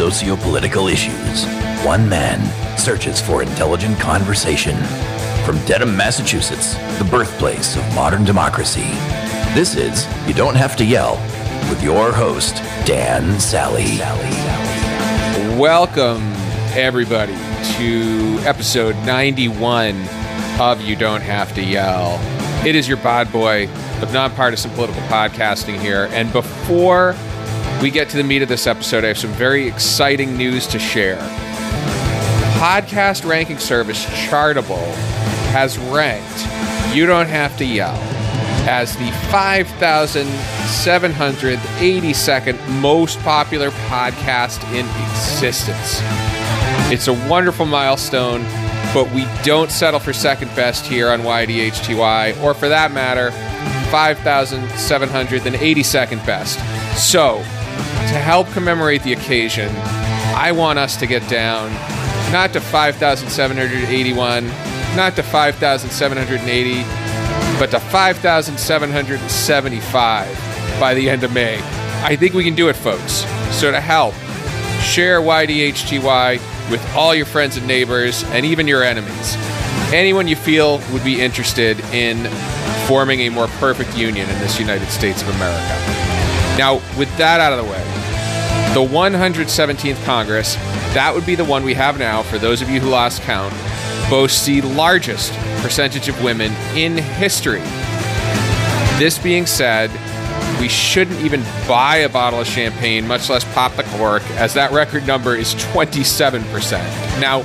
socio-political issues. One man searches for intelligent conversation. From Dedham, Massachusetts, the birthplace of modern democracy, this is You Don't Have to Yell with your host, Dan Sally. Welcome, everybody, to episode 91 of You Don't Have to Yell. It is your bod boy of nonpartisan political podcasting here. And before we get to the meat of this episode, I have some very exciting news to share. Podcast ranking service Chartable has ranked You Don't Have to Yell as the 5,782nd most popular podcast in existence. It's a wonderful milestone, but we don't settle for second best here on YDHTY, or for that matter, 5,782nd best. So, to help commemorate the occasion, I want us to get down not to 5,781, not to 5,780, but to 5,775 by the end of May. I think we can do it, folks. So, to help, share YDHTY with all your friends and neighbors and even your enemies. Anyone you feel would be interested in forming a more perfect union in this United States of America. Now, with that out of the way, the 117th Congress, that would be the one we have now, for those of you who lost count, boasts the largest percentage of women in history. This being said, we shouldn't even buy a bottle of champagne, much less pop the cork, as that record number is 27%. Now,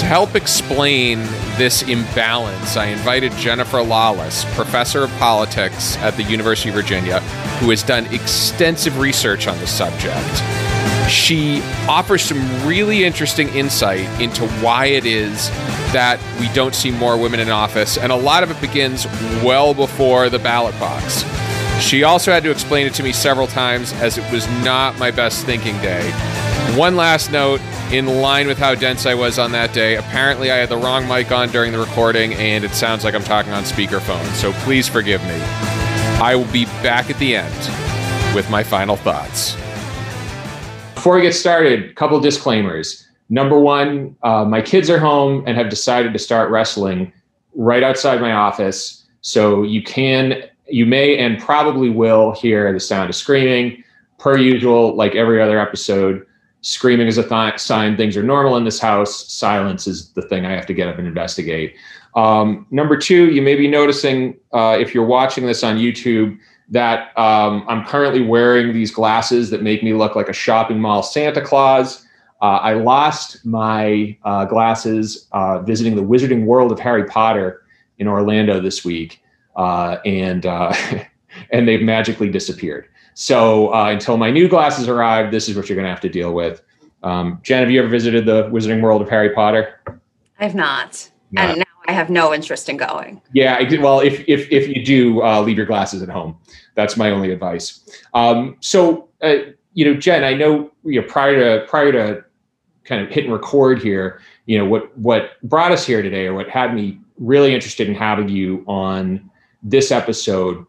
to help explain this imbalance, I invited Jennifer Lawless, professor of politics at the University of Virginia, who has done extensive research on the subject. She offers some really interesting insight into why it is that we don't see more women in office, and a lot of it begins well before the ballot box. She also had to explain it to me several times as it was not my best thinking day. One last note in line with how dense I was on that day, apparently I had the wrong mic on during the recording and it sounds like I'm talking on speakerphone, so please forgive me. I will be back at the end with my final thoughts. Before we get started, a couple disclaimers. Number one, uh, my kids are home and have decided to start wrestling right outside my office. So you can, you may and probably will hear the sound of screaming. Per usual, like every other episode, screaming is a th- sign things are normal in this house. Silence is the thing I have to get up and investigate. Um, number two, you may be noticing uh, if you're watching this on YouTube that um, I'm currently wearing these glasses that make me look like a shopping mall Santa Claus. Uh, I lost my uh, glasses uh, visiting the Wizarding World of Harry Potter in Orlando this week, uh, and uh, and they've magically disappeared. So uh, until my new glasses arrive, this is what you're going to have to deal with. Um, Jen, have you ever visited the Wizarding World of Harry Potter? I have not, and now I have no interest in going. Yeah. Well, if if if you do, leave your glasses at home. That's my only advice. Um, so, uh, you know, Jen, I know you know prior to prior to kind of hitting record here, you know, what what brought us here today, or what had me really interested in having you on this episode,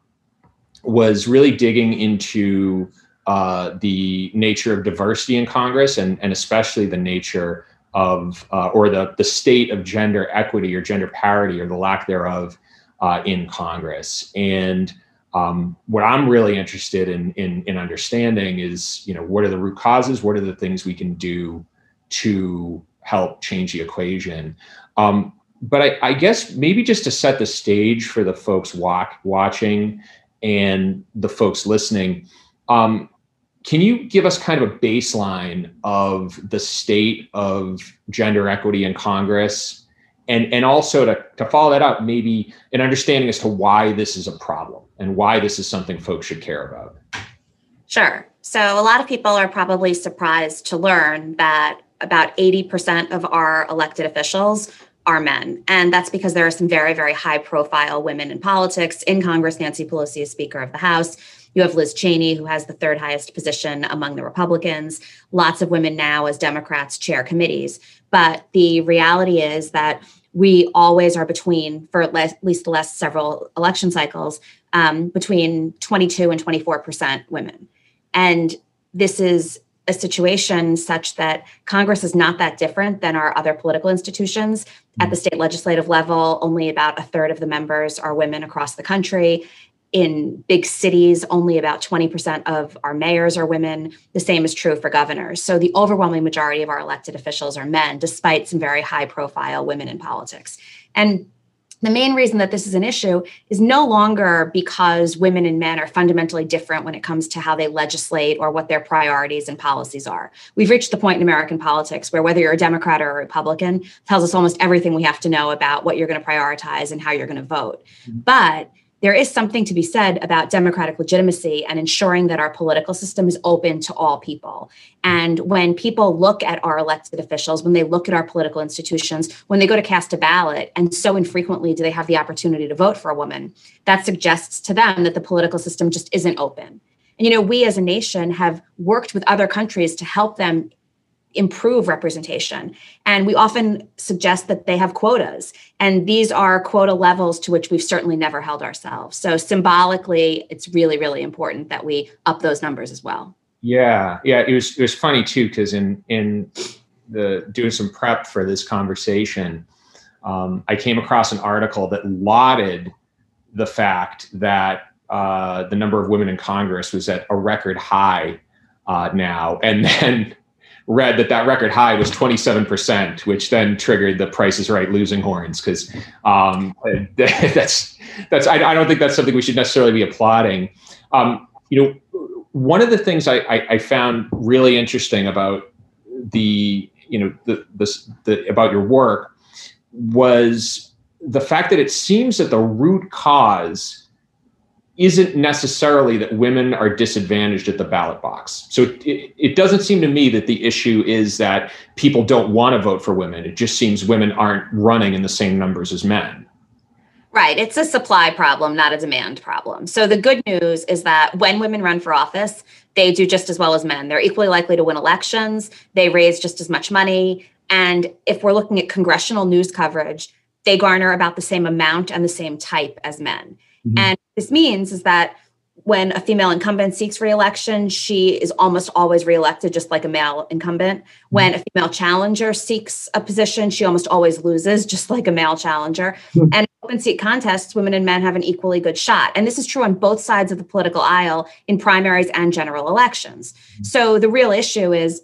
was really digging into uh, the nature of diversity in Congress, and and especially the nature of uh, or the the state of gender equity or gender parity or the lack thereof uh, in Congress, and um, what I'm really interested in, in, in understanding is, you know, what are the root causes? What are the things we can do to help change the equation? Um, but I, I, guess maybe just to set the stage for the folks walk, watching and the folks listening, um, can you give us kind of a baseline of the state of gender equity in Congress? And, and also to, to follow that up, maybe an understanding as to why this is a problem and why this is something folks should care about. Sure. So, a lot of people are probably surprised to learn that about 80% of our elected officials are men. And that's because there are some very, very high profile women in politics. In Congress, Nancy Pelosi is Speaker of the House. You have Liz Cheney, who has the third highest position among the Republicans. Lots of women now, as Democrats, chair committees. But the reality is that we always are between, for at least the last several election cycles, um, between 22 and 24% women. And this is a situation such that Congress is not that different than our other political institutions. At the state legislative level, only about a third of the members are women across the country. In big cities, only about 20% of our mayors are women. The same is true for governors. So the overwhelming majority of our elected officials are men, despite some very high profile women in politics. And the main reason that this is an issue is no longer because women and men are fundamentally different when it comes to how they legislate or what their priorities and policies are. We've reached the point in American politics where whether you're a Democrat or a Republican tells us almost everything we have to know about what you're going to prioritize and how you're going to vote. Mm-hmm. But there is something to be said about democratic legitimacy and ensuring that our political system is open to all people. And when people look at our elected officials, when they look at our political institutions, when they go to cast a ballot, and so infrequently do they have the opportunity to vote for a woman, that suggests to them that the political system just isn't open. And, you know, we as a nation have worked with other countries to help them improve representation. And we often suggest that they have quotas. And these are quota levels to which we've certainly never held ourselves. So symbolically, it's really, really important that we up those numbers as well. Yeah. Yeah. It was it was funny too, because in in the doing some prep for this conversation, um, I came across an article that lauded the fact that uh, the number of women in Congress was at a record high uh, now. And then read that that record high was 27%, which then triggered the Price is Right losing horns because um, that's that's I, I, don't think that's something we should necessarily be applauding. Um, you know, one of the things I, I, I, found really interesting about the you know the, the, the about your work was the fact that it seems that the root cause isn't necessarily that women are disadvantaged at the ballot box. So it, it doesn't seem to me that the issue is that people don't want to vote for women. It just seems women aren't running in the same numbers as men. Right. It's a supply problem, not a demand problem. So the good news is that when women run for office, they do just as well as men. They're equally likely to win elections, they raise just as much money. And if we're looking at congressional news coverage, they garner about the same amount and the same type as men. Mm-hmm. And this means is that when a female incumbent seeks reelection, she is almost always reelected, just like a male incumbent. Mm-hmm. When a female challenger seeks a position, she almost always loses, just like a male challenger. Mm-hmm. And open seat contests, women and men have an equally good shot. And this is true on both sides of the political aisle in primaries and general elections. Mm-hmm. So the real issue is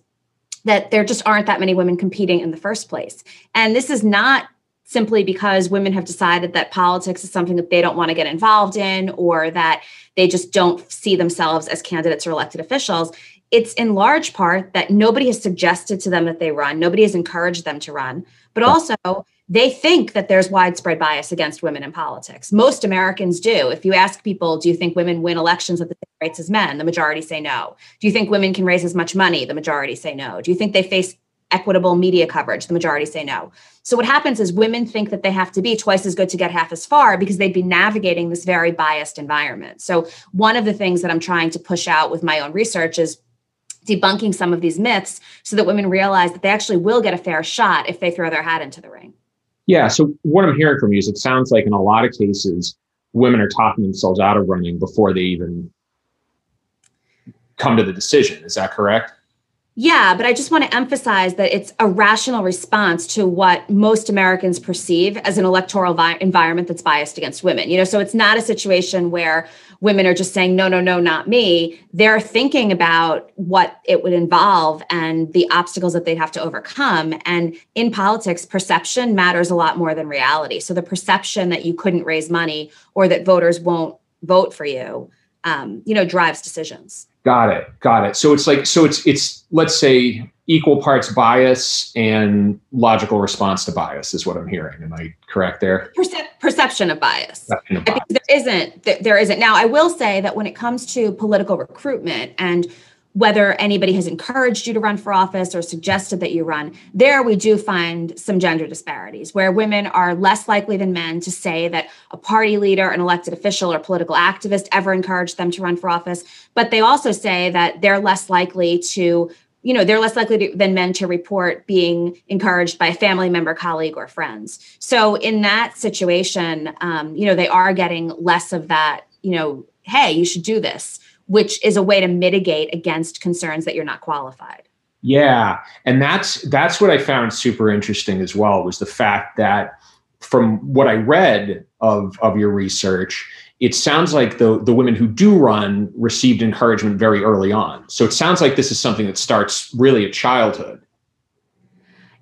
that there just aren't that many women competing in the first place. And this is not simply because women have decided that politics is something that they don't want to get involved in or that they just don't see themselves as candidates or elected officials. It's in large part that nobody has suggested to them that they run, nobody has encouraged them to run, but also they think that there's widespread bias against women in politics. Most Americans do. If you ask people, do you think women win elections at the same rates as men? The majority say no. Do you think women can raise as much money? The majority say no. Do you think they face equitable media coverage? The majority say no. So what happens is women think that they have to be twice as good to get half as far because they'd be navigating this very biased environment. So one of the things that I'm trying to push out with my own research is debunking some of these myths so that women realize that they actually will get a fair shot if they throw their hat into the ring. Yeah. So what I'm hearing from you is it sounds like in a lot of cases, women are talking themselves out of running before they even come to the decision. Is that correct? Yeah, but I just want to emphasize that it's a rational response to what most Americans perceive as an electoral vi- environment that's biased against women. You know, so it's not a situation where women are just saying no no no not me. They're thinking about what it would involve and the obstacles that they'd have to overcome and in politics perception matters a lot more than reality. So the perception that you couldn't raise money or that voters won't vote for you um, you know drives decisions. Got it. Got it. So it's like so it's it's let's say equal parts bias and logical response to bias is what I'm hearing. Am I correct there? Percep- perception of bias. Perception of bias. There isn't. There isn't. Now I will say that when it comes to political recruitment and whether anybody has encouraged you to run for office or suggested that you run, there we do find some gender disparities where women are less likely than men to say that a party leader, an elected official, or political activist ever encouraged them to run for office. But they also say that they're less likely to you know they're less likely to, than men to report being encouraged by a family member colleague or friends so in that situation um, you know they are getting less of that you know hey you should do this which is a way to mitigate against concerns that you're not qualified. Yeah, and that's that's what I found super interesting as well was the fact that from what I read of of your research, it sounds like the the women who do run received encouragement very early on. So it sounds like this is something that starts really at childhood.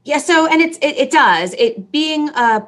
Yeah, so and it's it, it does. It being a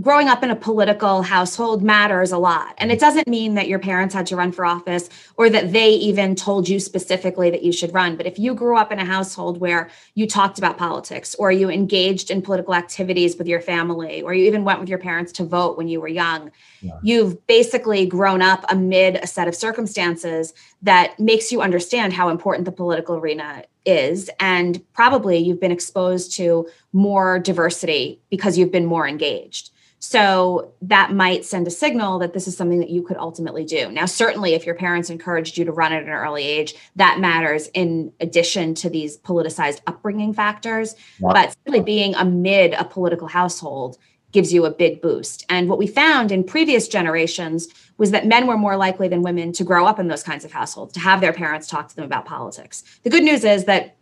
growing up in a political household matters a lot. And it mm-hmm. doesn't mean that your parents had to run for office or that they even told you specifically that you should run. But if you grew up in a household where you talked about politics or you engaged in political activities with your family or you even went with your parents to vote when you were young, yeah. you've basically grown up amid a set of circumstances that makes you understand how important the political arena is. And probably you've been exposed to more diversity because you've been more engaged. So that might send a signal that this is something that you could ultimately do. Now, certainly, if your parents encouraged you to run at an early age, that matters in addition to these politicized upbringing factors. But simply being amid a political household gives you a big boost. And what we found in previous generations was that men were more likely than women to grow up in those kinds of households, to have their parents talk to them about politics. The good news is that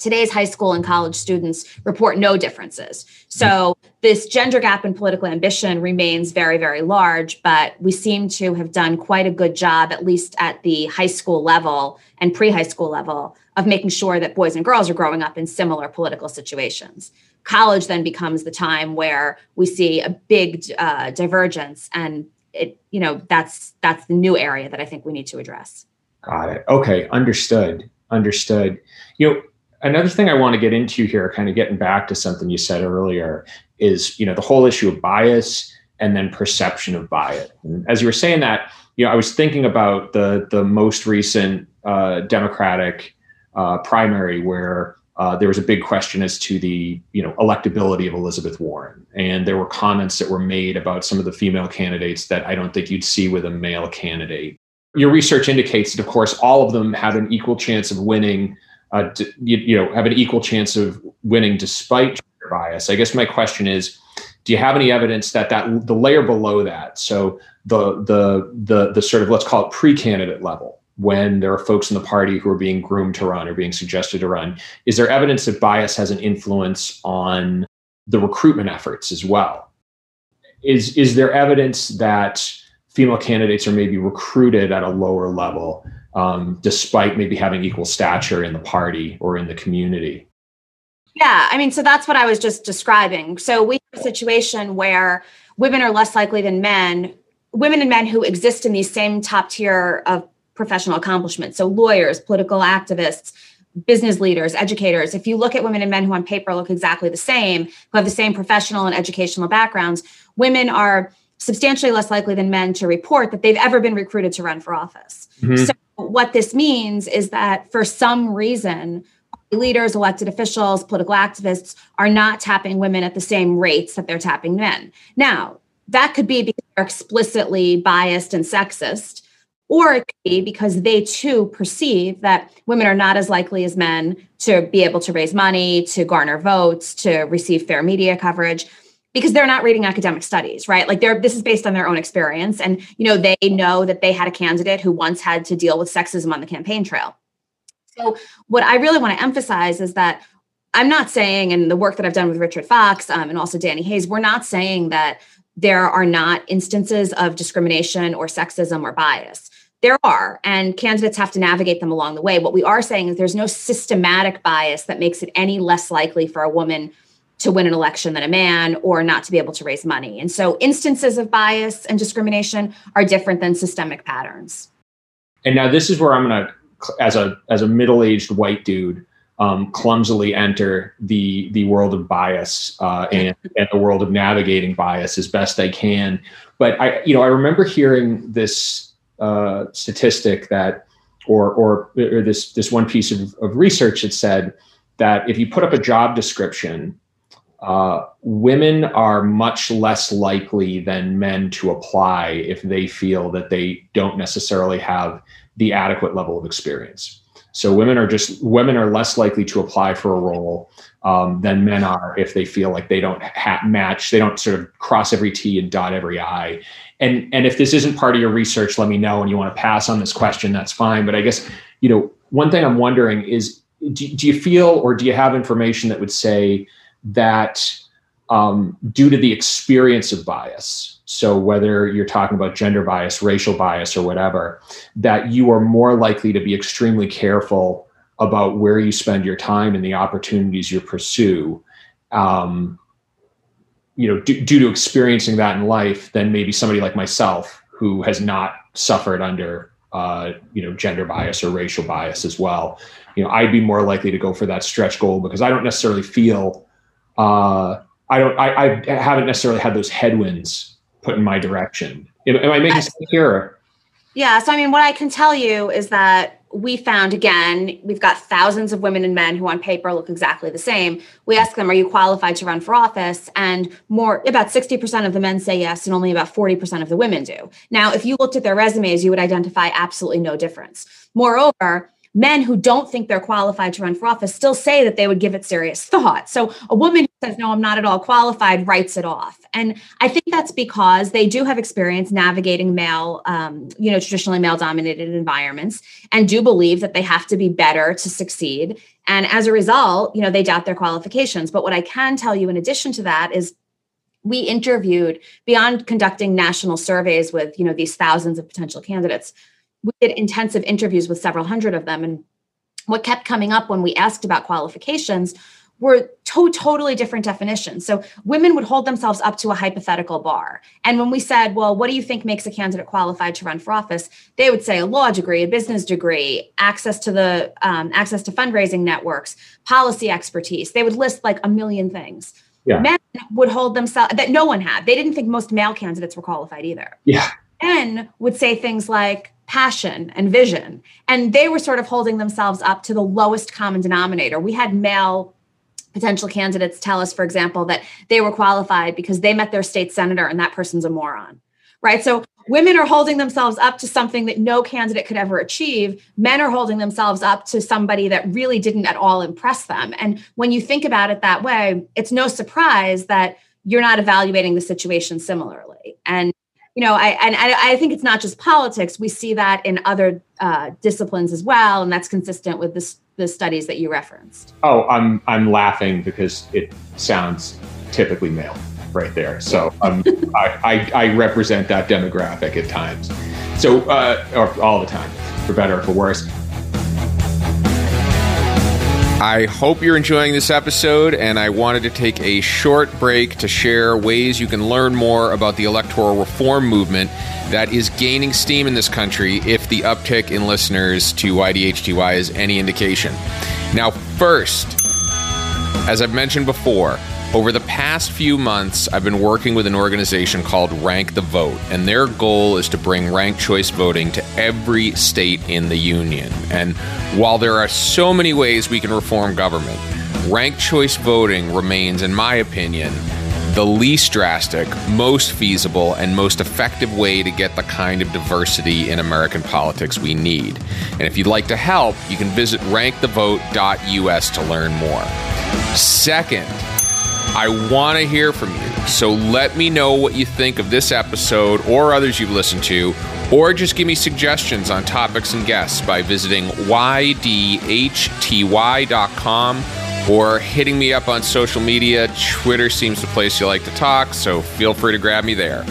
today's high school and college students report no differences. So this gender gap in political ambition remains very, very large, but we seem to have done quite a good job, at least at the high school level and pre high school level, of making sure that boys and girls are growing up in similar political situations. College then becomes the time where we see a big uh, divergence, and it, you know, that's that's the new area that I think we need to address. Got it. Okay, understood. Understood. You know, another thing I want to get into here, kind of getting back to something you said earlier, is you know the whole issue of bias and then perception of bias. And as you were saying that, you know, I was thinking about the the most recent uh, Democratic uh, primary where uh, there was a big question as to the you know electability of Elizabeth Warren, and there were comments that were made about some of the female candidates that I don't think you'd see with a male candidate. Your research indicates that, of course, all of them have an equal chance of winning uh, to, you, you, know have an equal chance of winning despite bias. I guess my question is, do you have any evidence that that the layer below that, so the the the the sort of let's call it pre-candidate level, when there are folks in the party who are being groomed to run or being suggested to run, is there evidence that bias has an influence on the recruitment efforts as well? Is is there evidence that female candidates are maybe recruited at a lower level um, despite maybe having equal stature in the party or in the community. Yeah, I mean, so that's what I was just describing. So we have a situation where women are less likely than men, women and men who exist in these same top tier of professional accomplishments. So lawyers, political activists, business leaders, educators. If you look at women and men who on paper look exactly the same, who have the same professional and educational backgrounds, women are substantially less likely than men to report that they've ever been recruited to run for office. Mm-hmm. So what this means is that for some reason, leaders, elected officials, political activists are not tapping women at the same rates that they're tapping men. Now, that could be because they're explicitly biased and sexist, or it could be because they too perceive that women are not as likely as men to be able to raise money, to garner votes, to receive fair media coverage because they're not reading academic studies right? Like they're this is based on their own experience. And you know they know that they had a candidate who once had to deal with sexism on the campaign trail. So what i really want to emphasize is that i'm not saying and the work that i've done with richard fox um, and also danny hayes we're not saying that there are not instances of discrimination or sexism or bias. There are and candidates have to navigate them along the way. What we are saying is there's no systematic bias that makes it any less likely for a woman to win an election than a man or not to be able to raise money. And so instances of bias and discrimination are different than systemic patterns. And now this is where I'm going to as a as a middle-aged white dude um, clumsily enter the the world of bias uh, and, and the world of navigating bias as best I can. But I, you know, I remember hearing this uh, statistic that, or, or or this this one piece of, of research that said that if you put up a job description uh, women are much less likely than men to apply if they feel that they don't necessarily have the adequate level of experience. So women are just women are less likely to apply for a role um, than men are if they feel like they don't ha- match, they don't sort of cross every T and dot every I. And and if this isn't part of your research, let me know. And you want to pass on this question, that's fine. But I guess you know one thing I'm wondering is, do, do you feel or do you have information that would say that um, due to the experience of bias, so whether you're talking about gender bias, racial bias, or whatever, that you are more likely to be extremely careful about where you spend your time and the opportunities you pursue. Um, you know, d- due to experiencing that in life, than maybe somebody like myself who has not suffered under, uh, you know, gender bias or racial bias as well. You know, I'd be more likely to go for that stretch goal because I don't necessarily feel. Uh, I don't. I, I haven't necessarily had those headwinds put in my direction. Am, I making sense here? Yeah. So, I mean, what I can tell you is that we found again, we've got thousands of women and men who on paper look exactly the same. We ask them, Are you qualified to run for office? And more, about 60% of the men say yes, and only about 40% of the women do. Now, if you looked at their resumes, you would identify absolutely no difference. Moreover, men who don't think they're qualified to run for office still say that they would give it serious thought. So a woman who says, no, I'm not at all qualified, writes it off. And I think that's because they do have experience navigating male, um, you know, traditionally male dominated environments and do believe that they have to be better to succeed. And as a result, you know, they doubt their qualifications. But what I can tell you in addition to that is we interviewed beyond conducting national surveys with you know these thousands of potential candidates we did intensive interviews with several hundred of them. And what kept coming up when we asked about qualifications were to- totally different definitions. So women would hold themselves up to a hypothetical bar. And when we said, well, what do you think makes a candidate qualified to run for office? They would say a law degree, a business degree, access to the um, access to fundraising networks, policy expertise. They would list like a million things. Yeah. Men would hold themselves that no one had. They didn't think most male candidates were qualified either. Yeah. Men would say things like, passion and vision. And they were sort of holding themselves up to the lowest common denominator. We had male potential candidates tell us, for example, that they were qualified because they met their state senator and that person's a moron. Right. So women are holding themselves up to something that no candidate could ever achieve. Men are holding themselves up to somebody that really didn't at all impress them. And when you think about it that way, it's no surprise that you're not evaluating the situation similarly. And you know, I and I, I, think it's not just politics. We see that in other uh, disciplines as well, and that's consistent with this, the studies that you referenced. Oh, I'm I'm laughing because it sounds typically male right there. So um, I, I, I represent that demographic at times. So uh, or all the time, for better or for worse. I hope you're enjoying this episode, and I wanted to take a short break to share ways you can learn more about the electoral reform movement that is gaining steam in this country if the uptick in listeners to YDHTY is any indication. Now, first, as I've mentioned before, over the past few months, I've been working with an organization called Rank the Vote, and their goal is to bring ranked choice voting to every state in the union. And while there are so many ways we can reform government, ranked choice voting remains, in my opinion, the least drastic, most feasible, and most effective way to get the kind of diversity in American politics we need. And if you'd like to help, you can visit rankthevote.us to learn more. Second, I want to hear from you. So let me know what you think of this episode or others you've listened to, or just give me suggestions on topics and guests by visiting ydhty.com or hitting me up on social media. Twitter seems the place you like to talk, so feel free to grab me there.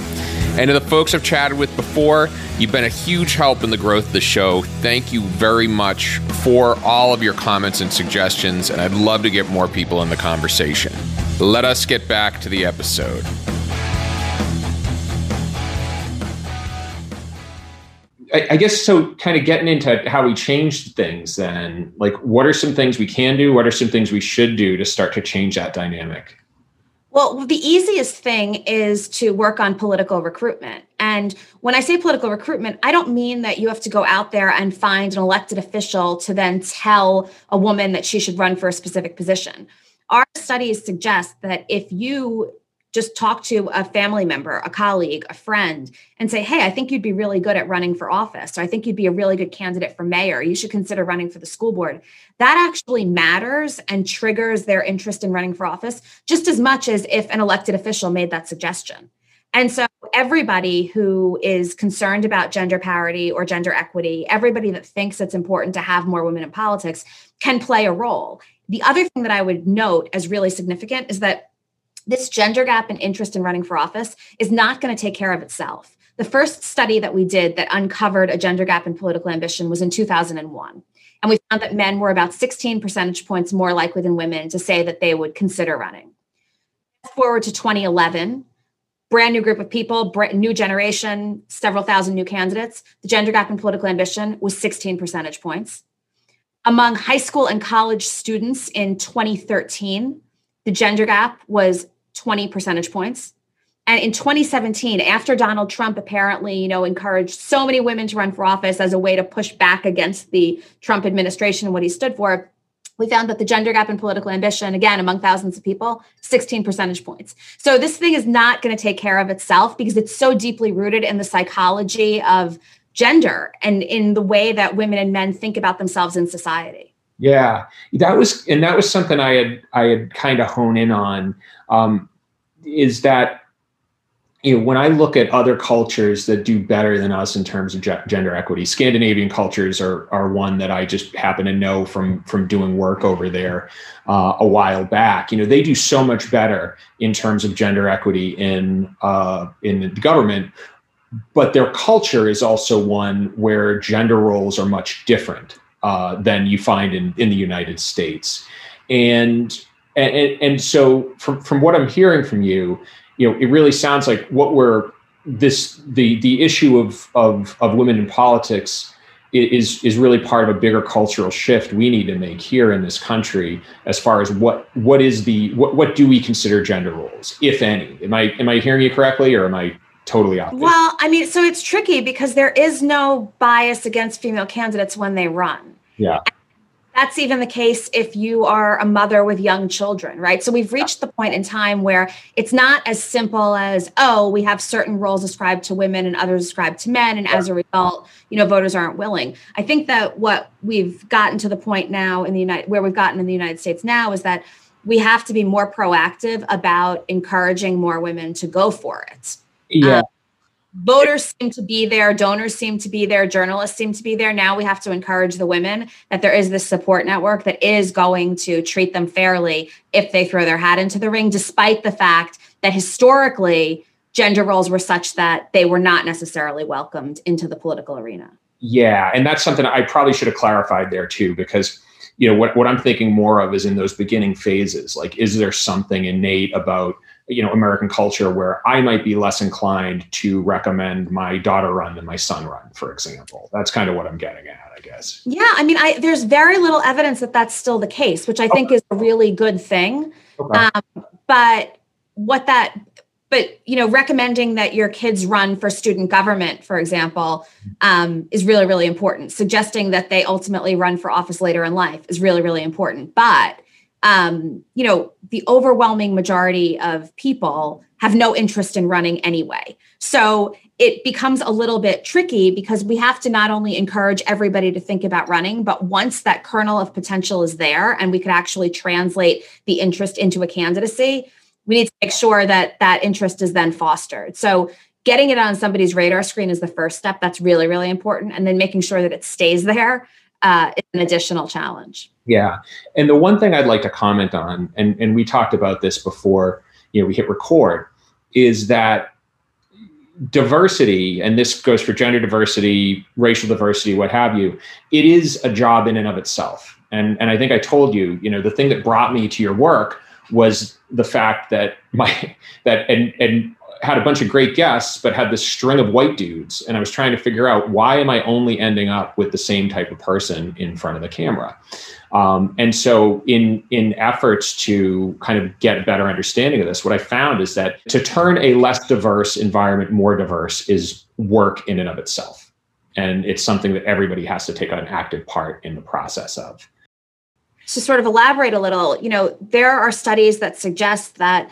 And to the folks I've chatted with before, you've been a huge help in the growth of the show. Thank you very much for all of your comments and suggestions, and I'd love to get more people in the conversation. Let us get back to the episode. I, guess so. Kind of getting into how we changed things. Then, like, what are some things we can do? What are some things we should do to start to change that dynamic? Well, the easiest thing is to work on political recruitment. And when I say political recruitment, I don't mean that you have to go out there and find an elected official to then tell a woman that she should run for a specific position our studies suggest that if you just talk to a family member, a colleague, a friend, and say, Hey, I think you'd be really good at running for office, or I think you'd be a really good candidate for mayor. You should consider running for the school board. That actually matters and triggers their interest in running for office just as much as if an elected official made that suggestion. And so, everybody who is concerned about gender parity or gender equity, everybody that thinks it's important to have more women in politics can play a role. The other thing that I would note as really significant is that this gender gap in interest in running for office is not going to take care of itself. The first study that we did that uncovered a gender gap in political ambition was in 2001. And we found that men were about 16 percentage points more likely than women to say that they would consider running. Fast forward to 2011, brand new group of people, new generation, several thousand new candidates. The gender gap in political ambition was 16 percentage points. Among high school and college students in 2013, the gender gap was 20 percentage points. And in 2017, after Donald Trump apparently, you know, encouraged so many women to run for office as a way to push back against the Trump administration and what he stood for, we found that the gender gap in political ambition, again, among thousands of people, 16 percentage points. So this thing is not going to take care of itself because it's so deeply rooted in the psychology of gender and in the way that women and men think about themselves in society. Yeah, that was, and that was something I had I had kind of honed in on. Um, is that you know when I look at other cultures that do better than us in terms of gender equity, Scandinavian cultures are are one that I just happen to know from from doing work over there uh, a while back. You know they do so much better in terms of gender equity in uh, in the government, but their culture is also one where gender roles are much different uh, than you find in, in the United States. And, and, and so from, from what I'm hearing from you, you know, it really sounds like what we're this the the issue of of of women in politics is is really part of a bigger cultural shift we need to make here in this country as far as what what is the what, what do we consider gender roles if any am i am i hearing you correctly or am i totally off. Well, I mean, so it's tricky because there is no bias against female candidates when they run. Yeah. That's even the case if you are a mother with young children, right? So we've reached the point in time where it's not as simple as, oh, we have certain roles ascribed to women and others ascribed to men. And as a result, you know, voters aren't willing. I think that what we've gotten to the point now in the United, where we've gotten in the United States now is that we have to be more proactive about encouraging more women to go for it. Yeah. Um, voters seem to be there, donors seem to be there, journalists seem to be there. Now we have to encourage the women that there is this support network that is going to treat them fairly if they throw their hat into the ring, despite the fact that historically gender roles were such that they were not necessarily welcomed into the political arena. Yeah, and that's something I probably should have clarified there too, because you know what, what I'm thinking more of is in those beginning phases. Like, is there something innate about you know American culture where I might be less inclined to recommend my daughter run than my son run, for example. That's kind of what I'm getting at, I guess. Yeah, I mean, I there's very little evidence that that's still the case, which I think is a really good thing. Okay. Um, but what that but you know recommending that your kids run for student government for example um, is really really important suggesting that they ultimately run for office later in life is really really important but um, you know, the overwhelming majority of people have no interest in running anyway. So it becomes a little bit tricky because we have to not only encourage everybody to think about running, but once that kernel of potential is there and we could actually translate the interest into a candidacy, we need to make sure that that interest is then fostered. So getting it on somebody's radar screen is the first step. That's really, really important. And then making sure that it stays there uh, an additional challenge. Yeah. And the one thing I'd like to comment on, and, and we talked about this before, you know, we hit record, is that diversity, and this goes for gender diversity, racial diversity, what have you, it is a job in and of itself. And, and I think I told you, you know, the thing that brought me to your work was the fact that my that and and had a bunch of great guests, but had this string of white dudes. And I was trying to figure out why am I only ending up with the same type of person in front of the camera? Um, and so, in in efforts to kind of get a better understanding of this, what I found is that to turn a less diverse environment more diverse is work in and of itself, and it's something that everybody has to take an active part in the process of. To sort of elaborate a little, you know, there are studies that suggest that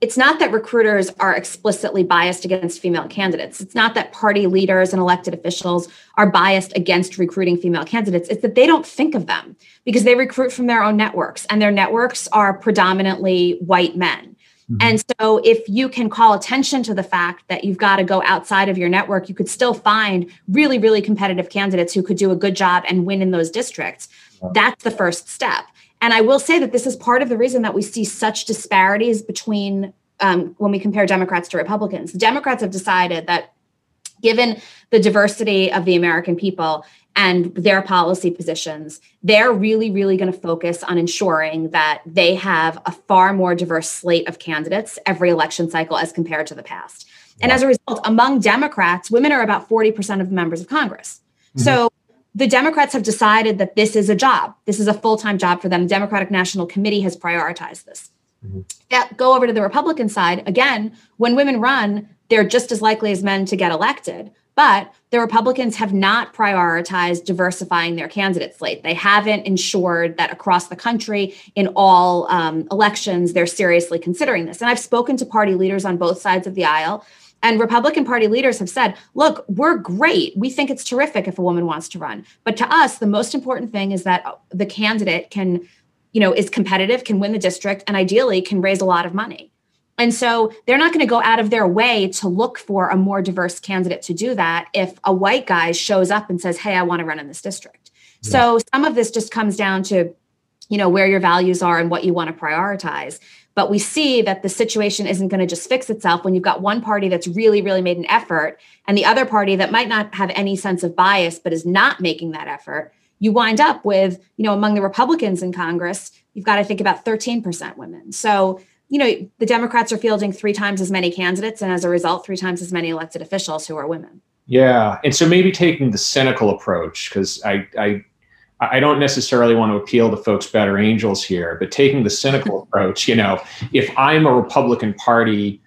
it's not that recruiters are explicitly biased against female candidates. It's not that party leaders and elected officials are biased against recruiting female candidates. It's that they don't think of them because they recruit from their own networks and their networks are predominantly white men. Mm-hmm. And so, if you can call attention to the fact that you've got to go outside of your network, you could still find really, really competitive candidates who could do a good job and win in those districts. That's the first step. And I will say that this is part of the reason that we see such disparities between um, when we compare Democrats to Republicans. The Democrats have decided that given the diversity of the American people and their policy positions, they're really, really going to focus on ensuring that they have a far more diverse slate of candidates every election cycle as compared to the past. And as a result, among Democrats, women are about 40% of the members of Congress. Mm-hmm. So the Democrats have decided that this is a job. This is a full time job for them. The Democratic National Committee has prioritized this. Mm-hmm. Go over to the Republican side. Again, when women run, they're just as likely as men to get elected. But the Republicans have not prioritized diversifying their candidate slate. They haven't ensured that across the country, in all um, elections, they're seriously considering this. And I've spoken to party leaders on both sides of the aisle and Republican Party leaders have said, look, we're great. We think it's terrific if a woman wants to run. But to us, the most important thing is that the candidate can, you know, is competitive, can win the district, and ideally can raise a lot of money. And so they're not going to go out of their way to look for a more diverse candidate to do that if a white guy shows up and says, hey, I want to run in this district. Yeah. So some of this just comes down to, you know, where your values are and what you want to prioritize. But we see that the situation isn't going to just fix itself when you've got one party that's really, really made an effort and the other party that might not have any sense of bias, but is not making that effort. You wind up with, you know, among the Republicans in Congress, you've got to think about 13% women. So, you know, the Democrats are fielding three times as many candidates and as a result, three times as many elected officials who are women. Yeah. And so maybe taking the cynical approach, because I, I I don't necessarily want to appeal to folks better angels here, but taking the cynical approach, you know, if I'm a Republican Party,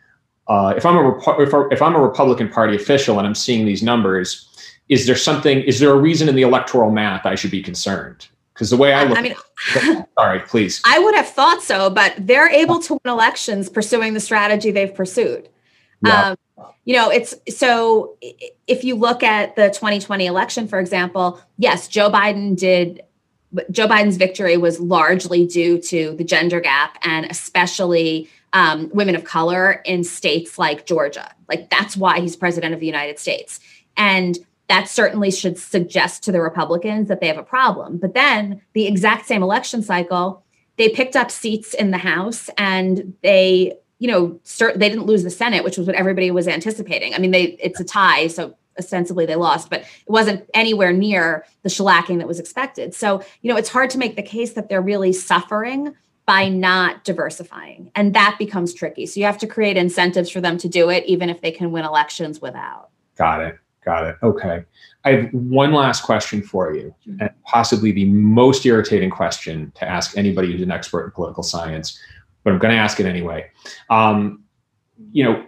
uh, if I'm a if, if I'm a Republican Party official and I'm seeing these numbers, is there something? Is there a reason in the electoral math I should be concerned? Because the way I look, I mean, sorry, please. I would have thought so, but they're able to win elections pursuing the strategy they've pursued. Yeah. Um, you know, it's so if you look at the 2020 election, for example, yes, Joe Biden did. Joe Biden's victory was largely due to the gender gap and especially um, women of color in states like Georgia. Like that's why he's president of the United States. And that certainly should suggest to the Republicans that they have a problem. But then the exact same election cycle, they picked up seats in the House and they you know, start, they didn't lose the Senate, which was what everybody was anticipating. I mean, they it's a tie, so ostensibly they lost, but it wasn't anywhere near the shellacking that was expected. So, you know, it's hard to make the case that they're really suffering by not diversifying, and that becomes tricky. So you have to create incentives for them to do it, even if they can win elections without. Got it. Got it. Okay. I have one last question for you, and possibly the most irritating question to ask anybody who's an expert in political science but I'm going to ask it anyway. Um, you know,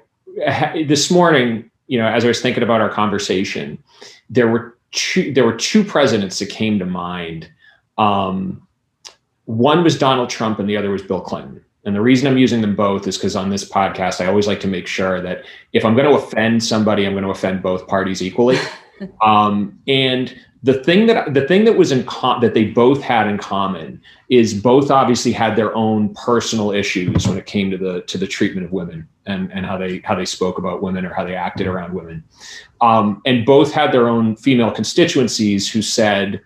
this morning, you know, as I was thinking about our conversation, there were two, there were two presidents that came to mind. Um, one was Donald Trump, and the other was Bill Clinton. And the reason I'm using them both is because on this podcast, I always like to make sure that if I'm going to offend somebody, I'm going to offend both parties equally. um, and the thing that the thing that was in com- that they both had in common is both obviously had their own personal issues when it came to the to the treatment of women and and how they how they spoke about women or how they acted around women. Um, and both had their own female constituencies who said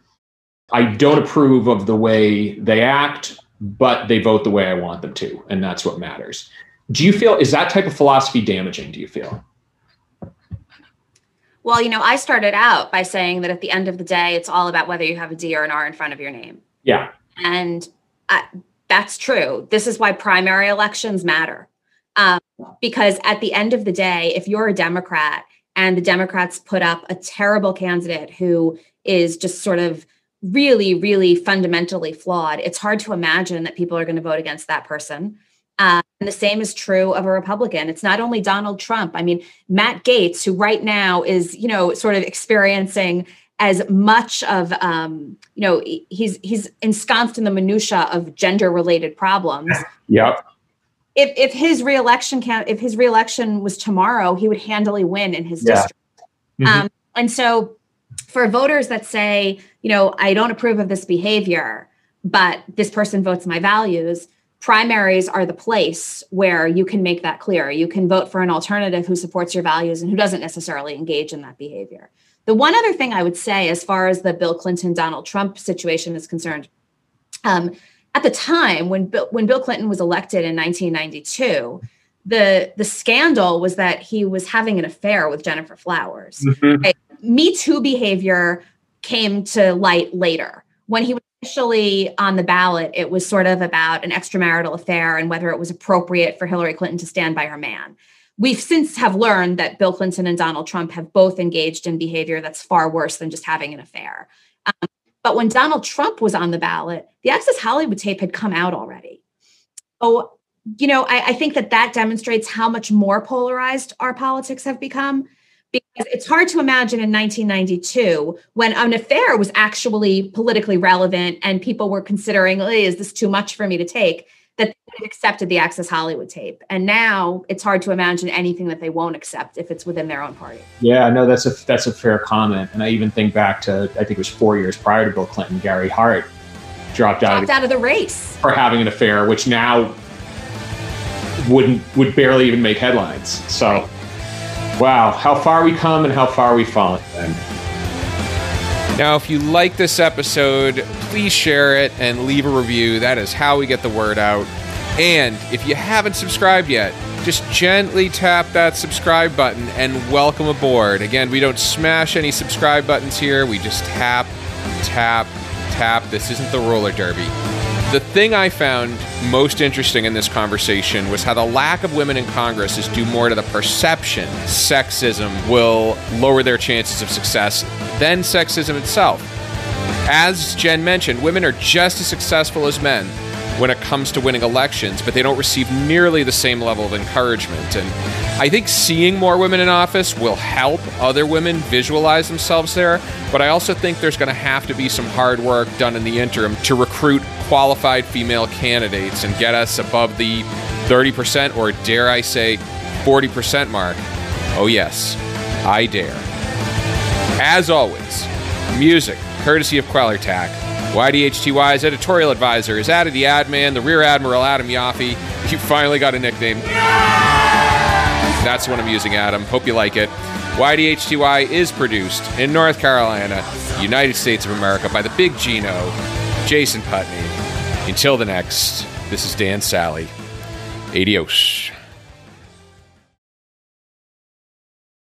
i don't approve of the way they act but they vote the way i want them to and that's what matters. Do you feel is that type of philosophy damaging do you feel well, you know, I started out by saying that at the end of the day, it's all about whether you have a D or an R in front of your name. Yeah. And I, that's true. This is why primary elections matter. Um, because at the end of the day, if you're a Democrat and the Democrats put up a terrible candidate who is just sort of really, really fundamentally flawed, it's hard to imagine that people are going to vote against that person. Uh, and the same is true of a Republican. It's not only Donald Trump. I mean, Matt Gaetz, who right now is, you know, sort of experiencing as much of, um, you know, he's he's ensconced in the minutia of gender-related problems. Yep. if if his reelection can if his reelection was tomorrow, he would handily win in his yeah. district. Mm-hmm. Um, and so, for voters that say, you know, I don't approve of this behavior, but this person votes my values, primaries are the place where you can make that clear. You can vote for an alternative who supports your values and who doesn't necessarily engage in that behavior. The one other thing I would say, as far as the Bill Clinton Donald Trump situation is concerned, um, at the time when Bill, when Bill Clinton was elected in 1992, the the scandal was that he was having an affair with Gennifer Flowers. Mm-hmm. Right? Me Too behavior came to light later when he was initially on the ballot. It was sort of about an extramarital affair and whether it was appropriate for Hillary Clinton to stand by her man we've since have learned that Bill Clinton and Donald Trump have both engaged in behavior that's far worse than just having an affair. Um, but when Donald Trump was on the ballot, the Access Hollywood tape had come out already. Oh, you know, I, I think that that demonstrates how much more polarized our politics have become. Because it's hard to imagine in 1992 when an affair was actually politically relevant and people were considering, is this too much for me to take? that they accepted the Access Hollywood tape. And now it's hard to imagine anything that they won't accept if it's within their own party. Yeah, no, that's a that's a fair comment. And I even think back to I think it was four years prior to Bill Clinton, Gary Hart dropped, out, of, out of the race for having an affair, which now wouldn't would barely even make headlines. So. Wow, how far we come and how far we fallen. Now, if you like this episode, please share it and leave a review. That is how we get the word out. And if you haven't subscribed yet, just gently tap that subscribe button and welcome aboard. Again, we don't smash any subscribe buttons here, we just tap, tap, tap. This isn't the roller derby. The thing I found most interesting in this conversation was how the lack of women in Congress is due more to the perception sexism will lower their chances of success than sexism itself. As Jen mentioned, women are just as successful as men when it comes to winning elections, but they don't receive nearly the same level of encouragement. And I think seeing more women in office will help other women visualize themselves there, but I also think there's going to have to be some hard work done in the interim to recruit qualified female candidates and get us above the 30% or dare I say 40% mark. Oh, yes, I dare. As always, music courtesy of Quellertac. YDHTY's editorial advisor is Addy the Adman, the Rear Admiral Adam Yaffe. You finally got a nickname. That's what I'm using, Adam. Hope you like it. YDHTY is produced in North Carolina, United States of America, by the Big Gino, Jason Putney. Until the next, this is Dan Sally. Adios.